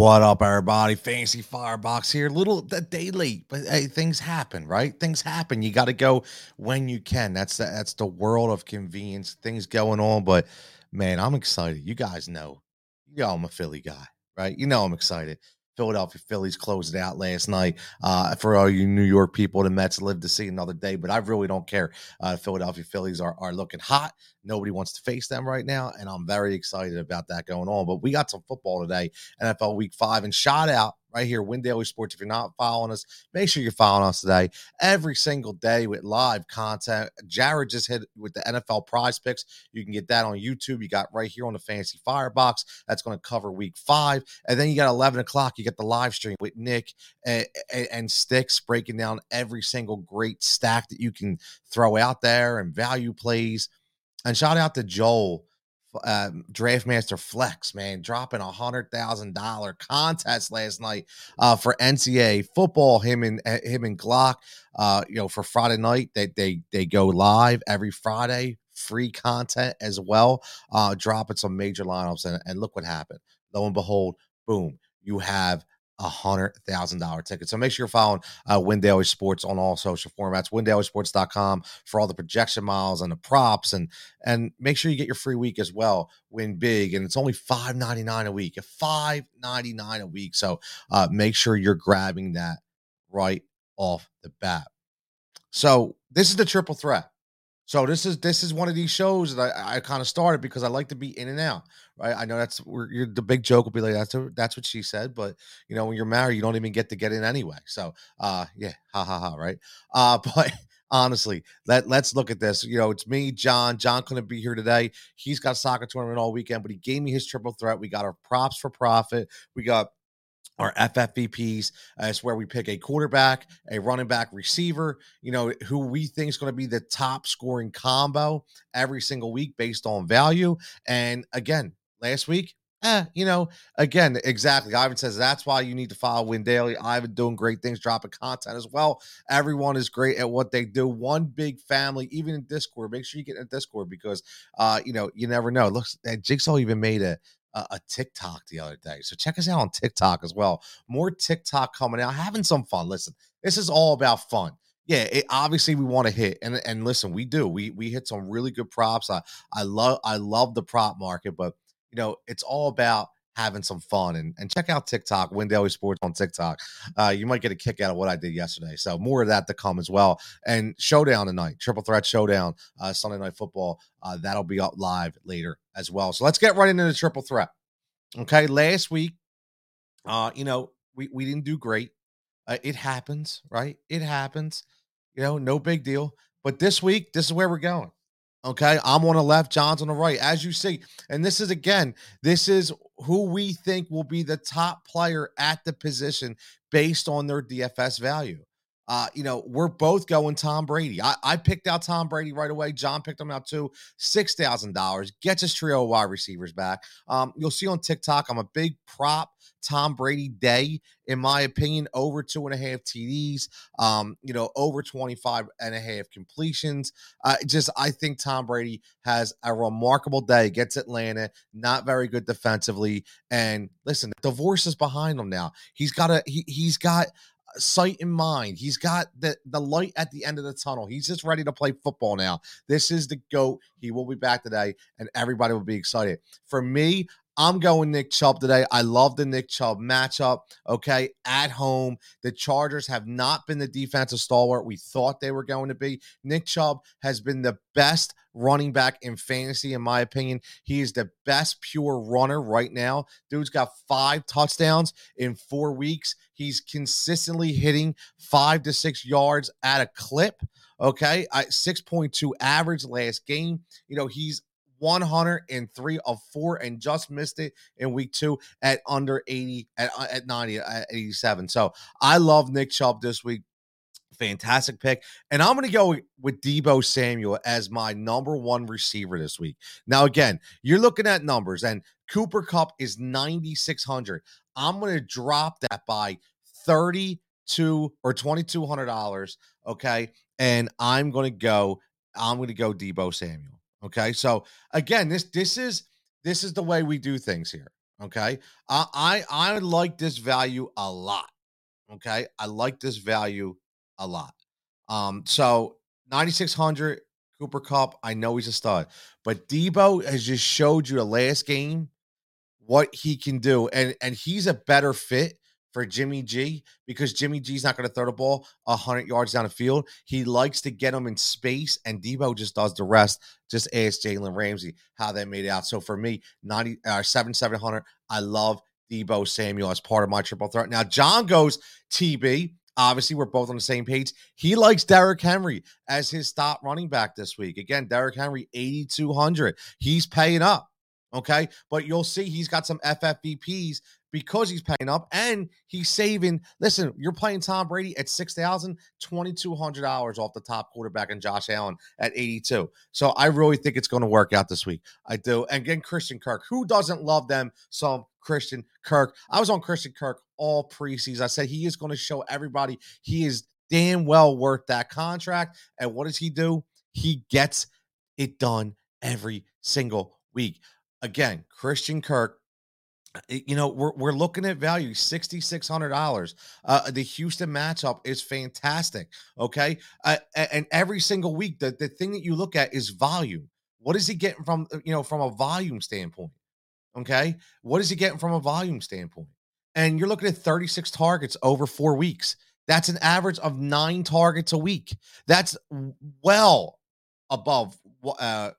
What up, everybody? Fantasy Firebox here. Little the day late, but hey, things happen, right? Things happen. You got to go when you can. That's the, that's the world of convenience. Things going on, but man, I'm excited. You guys know, you know, I'm a Philly guy, right? You know, I'm excited. Philadelphia Phillies closed out last night. Uh, for all you New York people, the Mets live to see another day, but I really don't care. Uh, Philadelphia Phillies are, are looking hot. Nobody wants to face them right now, and I'm very excited about that going on. But we got some football today, NFL Week Five, and shout out right here, Win Daily Sports. If you're not following us, make sure you're following us today every single day with live content. Jared just hit with the NFL prize picks. You can get that on YouTube. You got right here on the Fantasy Firebox. That's going to cover week five. And then you got 11 o'clock, you get the live stream with Nick and, and, and Sticks breaking down every single great stack that you can throw out there and value plays. And shout out to Joel uh, Draftmaster Flex, man, dropping a hundred thousand dollar contest last night uh, for NCAA football. Him and uh, him and Glock, uh, you know, for Friday night, they they they go live every Friday, free content as well, uh, dropping some major lineups, and, and look what happened. Lo and behold, boom, you have a hundred thousand dollar ticket. So make sure you're following uh, Win Daily Sports on all social formats, windailysports.com for all the projection miles and the props and and make sure you get your free week as well. Win big, and it's only five ninety nine a week. Five ninety nine a week. So uh, make sure you're grabbing that right off the bat. So this is the triple threat. So this is this is one of these shows that I, I kind of started because I like to be in and out, right? I know that's where the big joke will be like that's a, that's what she said, but you know when you're married, you don't even get to get in anyway. So uh, yeah, ha ha ha, right? Uh, but honestly, let let's look at this. You know, it's me, John. John couldn't be here today. He's got soccer tournament all weekend, but he gave me his triple threat. We got our props for profit. We got our FFVPs. It's where we pick a quarterback, a running back, receiver, you know, who we think is going to be the top scoring combo every single week based on value. And again, last week, eh, you know, again, exactly. Ivan says that's why you need to follow Win Daily. Ivan doing great things, dropping content as well. Everyone is great at what they do. One big family, even in Discord. Make sure you get in Discord because, uh, you know, you never know. Looks, Jigsaw even made a a, a, TikTok the other day. So check us out on TikTok as well. More TikTok coming out, having some fun. Listen, this is all about fun. Yeah, it, obviously we want to hit, and and listen, we do. We we hit some really good props. I I love I love the prop market, but you know it's all about having some fun and, and check out TikTok, Win Daily Sports on TikTok. Uh, you might get a kick out of what I did yesterday. So more of that to come as well. And showdown tonight, triple threat showdown, uh, Sunday night football. Uh, that'll be up live later as well. So let's get right into the triple threat. Okay, last week, uh, you know, we we didn't do great. Uh, it happens, right? It happens. You know, no big deal. But this week, this is where we're going. Okay, I'm on the left, John's on the right, as you see. And this is again, this is who we think will be the top player at the position based on their DFS value. Uh, you know, we're both going Tom Brady. I, I picked out Tom Brady right away. John picked him out too. Six thousand dollars gets his trio of wide receivers back. Um, you'll see on TikTok, I'm a big prop Tom Brady day, in my opinion, over two and a half TDs, um, you know, over 25 and a half completions. Uh, just, I think Tom Brady has a remarkable day, gets Atlanta, not very good defensively. And listen, divorce is behind him now. He's got a, he, he's got, sight in mind. He's got the the light at the end of the tunnel. He's just ready to play football now. This is the goat. He will be back today, and everybody will be excited. For me, I'm going Nick Chubb today. I love the Nick Chubb matchup. Okay, at home, the Chargers have not been the defensive stalwart we thought they were going to be. Nick Chubb has been the best running back in fantasy, in my opinion. He is the best pure runner right now. Dude's got five touchdowns in four weeks. He's consistently hitting five to six yards at a clip. Okay, I, 6.2 average last game. You know, he's 103 of four and just missed it in week two at under 80 at, uh, at 90 at 87 so i love nick chubb this week. Fantastic pick. And i'm going to go with deebo samuel as my number one receiver this week. Now again you're looking at numbers and Cooper Kupp is 9600 i'm going to drop that by 32 or 2200 dollars okay? And i'm going to go i'm going to go deebo samuel Okay. So again, this this is this is the way we do things here. Okay. I, I I like this value a lot. Okay. I like this value a lot. Um, so 9,600 Cooper Kupp. I know he's a stud, but Deebo has just showed you the last game what he can do. And and he's a better fit for Jimmy G because Jimmy G's not going to throw the ball 100 yards down the field. He likes to get them in space, and Deebo just does the rest. Just ask Jalen Ramsey how they made it out. So for me, 90 uh, 7 700, I love Deebo Samuel as part of my triple threat. Now, John goes TB. Obviously, we're both on the same page. He likes Derrick Henry as his stop running back this week. Again, Derrick Henry, 8,200. He's paying up. Okay. But you'll see he's got some FFVPs because he's paying up and he's saving. Listen, you're playing Tom Brady at $6,000, $2,200 off the top quarterback and Josh Allen at 82. So I really think it's going to work out this week. I do. And again, Christian Kirk, who doesn't love them? Some Christian Kirk. I was on Christian Kirk all preseason. I said he is going to show everybody he is damn well worth that contract. And what does he do? He gets it done every single week. Again, Christian Kirk you know we're, we're looking at value $6600 uh, the houston matchup is fantastic okay? Uh, and every single week the, the thing that you look at is volume. What is he getting from uh, you know from a volume standpoint okay? What is he getting from a volume standpoint? And you're looking at 36 targets over four weeks. That's an average of nine targets a week. That's well above uh,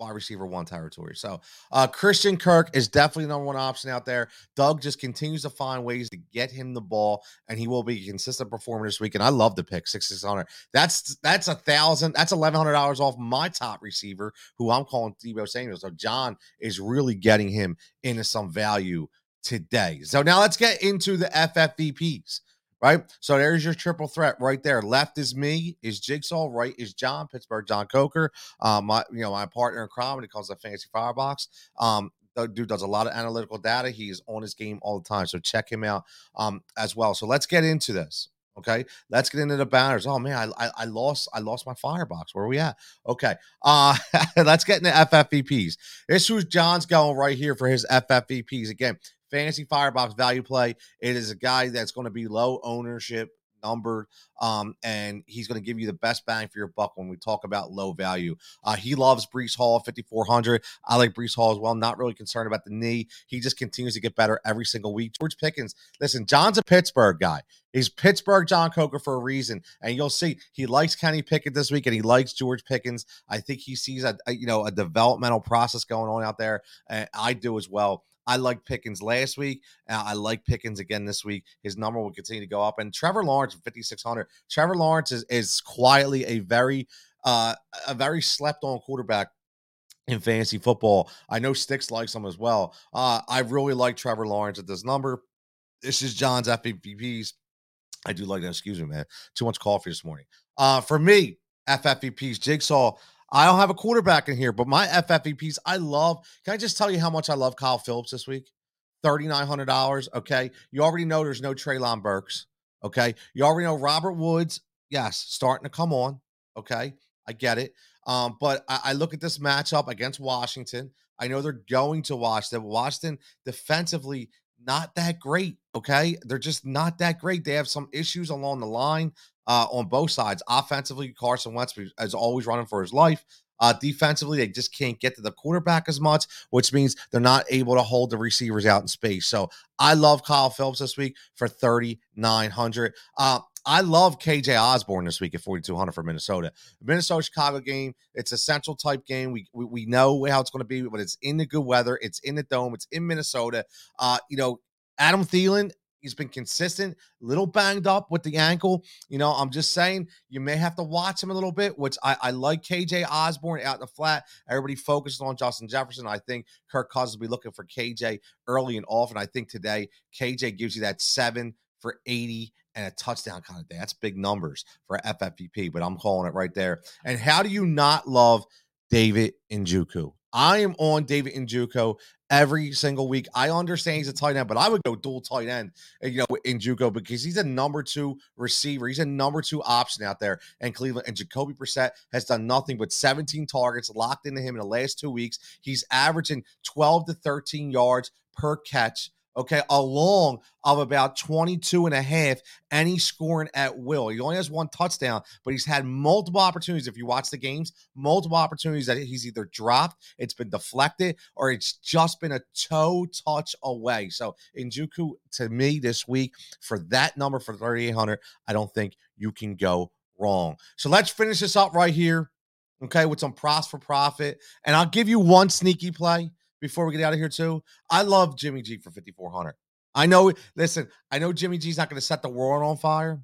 wide receiver one territory. So uh, Christian Kirk is definitely number one option out there. Doug just continues to find ways to get him the ball, and he will be a consistent performer this week. And I love the pick six six hundred. That's that's a thousand. That's eleven hundred dollars off my top receiver, who I'm calling Deebo Samuel. So John is really getting him into some value today. So now let's get into the FFVPs right? So there's your triple threat right there. Left is me, is Jigsaw, right is John, Pittsburgh John Coker. Um, my you know, my partner in crime he calls that fantasy firebox. Um, the dude does a lot of analytical data. He's on his game all the time. So check him out um as well. So let's get into this. Okay, let's get into the banners. Oh man, I, I, I lost I lost my firebox. Where are we at? Okay, uh, let's get into FFVPs. This who's John's going right here for his FFVPs. Again, fantasy firebox value play. It is a guy that's going to be low ownership numbered um, and he's going to give you the best bang for your buck when we talk about low value. Uh, he loves Breece Hall 5400. I like Breece Hall as well. Not really concerned about the knee. He just continues to get better every single week. George Pickens, listen, John's a Pittsburgh guy. He's Pittsburgh John Coker for a reason, and you'll see he likes Kenny Pickett this week, and he likes George Pickens. I think he sees a, a you know a developmental process going on out there, and I do as well. I like Pickens last week. I like Pickens again this week. His number will continue to go up. And Trevor Lawrence, 5,600. Trevor Lawrence is, is quietly a very, uh, a very slept on quarterback in fantasy football. I know Sticks likes him as well. Uh, I really like Trevor Lawrence at this number. This is John's FFVPs. I do like that. Excuse me, man. Too much coffee this morning. Uh, for me, FFVPs, Jigsaw. I don't have a quarterback in here, but my FFVPs, I love. Can I just tell you how much I love Kyle Phillips this week? $3,900. Okay. You already know there's no Treylon Burks. Okay. You already know Robert Woods, yes, starting to come on. Okay. I get it. Um, but I, I look at this matchup against Washington. I know they're going to Washington. Washington defensively, not that great. Okay. They're just not that great. They have some issues along the line uh, on both sides. Offensively, Carson Wentz is always running for his life. Uh, defensively, they just can't get to the quarterback as much, which means they're not able to hold the receivers out in space. So I love Kyle Phillips this week for 3,900. Uh, I love KJ Osborn this week at 4,200 for Minnesota. Minnesota Chicago game, it's a central type game. We, we, we know how it's going to be, but it's in the good weather. It's in the dome. It's in Minnesota. Uh, you know, Adam Thielen He's been consistent, a little banged up with the ankle. You know, I'm just saying you may have to watch him a little bit, which I, I like KJ Osborn out in the flat. Everybody focuses on Justin Jefferson. I think Kirk Cousins will be looking for KJ early and often. I think today KJ gives you that seven for 80 and a touchdown kind of day. That's big numbers for FFVP, but I'm calling it right there. And how do you not love David Njoku? I am on David Njoku every single week. I understand he's a tight end, but I would go dual tight end, uh, you know, Njoku because he's a number two receiver. He's a number two option out there in Cleveland. And Jacoby Brissett has done nothing but 17 targets locked into him in the last two weeks. He's averaging 12 to 13 yards per catch okay, along of about 22 and a half, and he's scoring at will. He only has one touchdown, but he's had multiple opportunities. If you watch the games, multiple opportunities that he's either dropped, it's been deflected, or it's just been a toe touch away. So, Njoku, to me this week, for that number for 3,800, I don't think you can go wrong. So, let's finish this up right here, okay, with some props for profit. And I'll give you one sneaky play before we get out of here too. I love Jimmy G for 5400. I know listen, I know Jimmy G's not going to set the world on fire.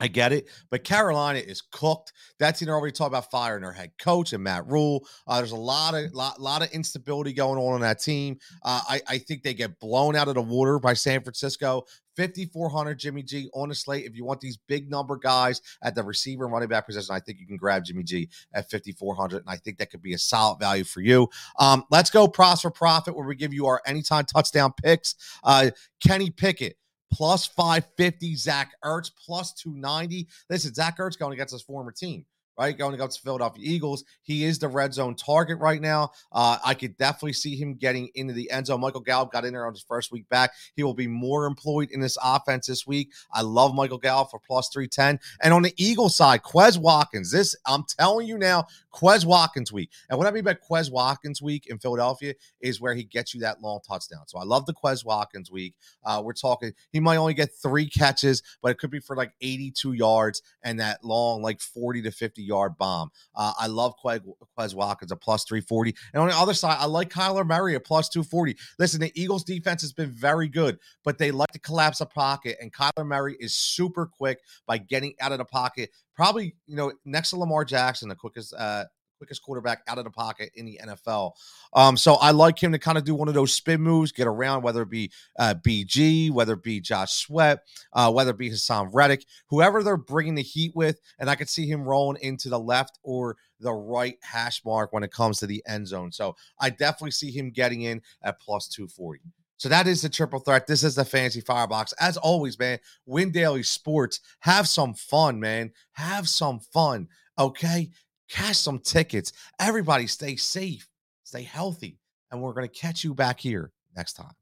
I get it, but Carolina is cooked. That's you know already talked about firing their head coach and Matt Rhule. Uh, there's a lot of lot, lot of instability going on on that team. Uh, I I think they get blown out of the water by San Francisco. 5,400 Jimmy G on the slate. If you want these big number guys at the receiver and running back position, I think you can grab Jimmy G at 5,400. And I think that could be a solid value for you. Um, let's go props for profit where we give you our anytime touchdown picks. Uh, Kenny Pickett plus 550, Zach Ertz plus 290. Listen, Zach Ertz going against his former team right? Going against the Philadelphia Eagles. He is the red zone target right now. Uh, I could definitely see him getting into the end zone. Michael Gallup got in there on his first week back. He will be more employed in this offense this week. I love Michael Gallup for plus 310. And on the Eagle side, Quez Watkins. This, I'm telling you now, Quez Watkins week. And what I mean by Quez Watkins week in Philadelphia is where he gets you that long touchdown. So I love the Quez Watkins week. Uh, we're talking, he might only get three catches, but it could be for like 82 yards and that long, like 40 to 50 yard bomb. Uh, I love Quez, Watkins, a plus 340. And on the other side, I like Kyler Murray, a plus 240. Listen, the Eagles defense has been very good, but they like to collapse a pocket. And Kyler Murray is super quick by getting out of the pocket. Probably, you know, next to Lamar Jackson, the quickest uh, quickest quarterback out of the pocket in the NFL. Um, so I like him to kind of do one of those spin moves, get around, whether it be uh, BG, whether it be Josh Sweat, uh, whether it be Haason Reddick, whoever they're bringing the heat with, and I could see him rolling into the left or the right hash mark when it comes to the end zone. So I definitely see him getting in at plus 240. So that is the triple threat. This is the fantasy firebox. As always, man, win daily sports. Have some fun, man. Have some fun. Okay cash some tickets. Everybody stay safe, stay healthy, and we're going to catch you back here next time.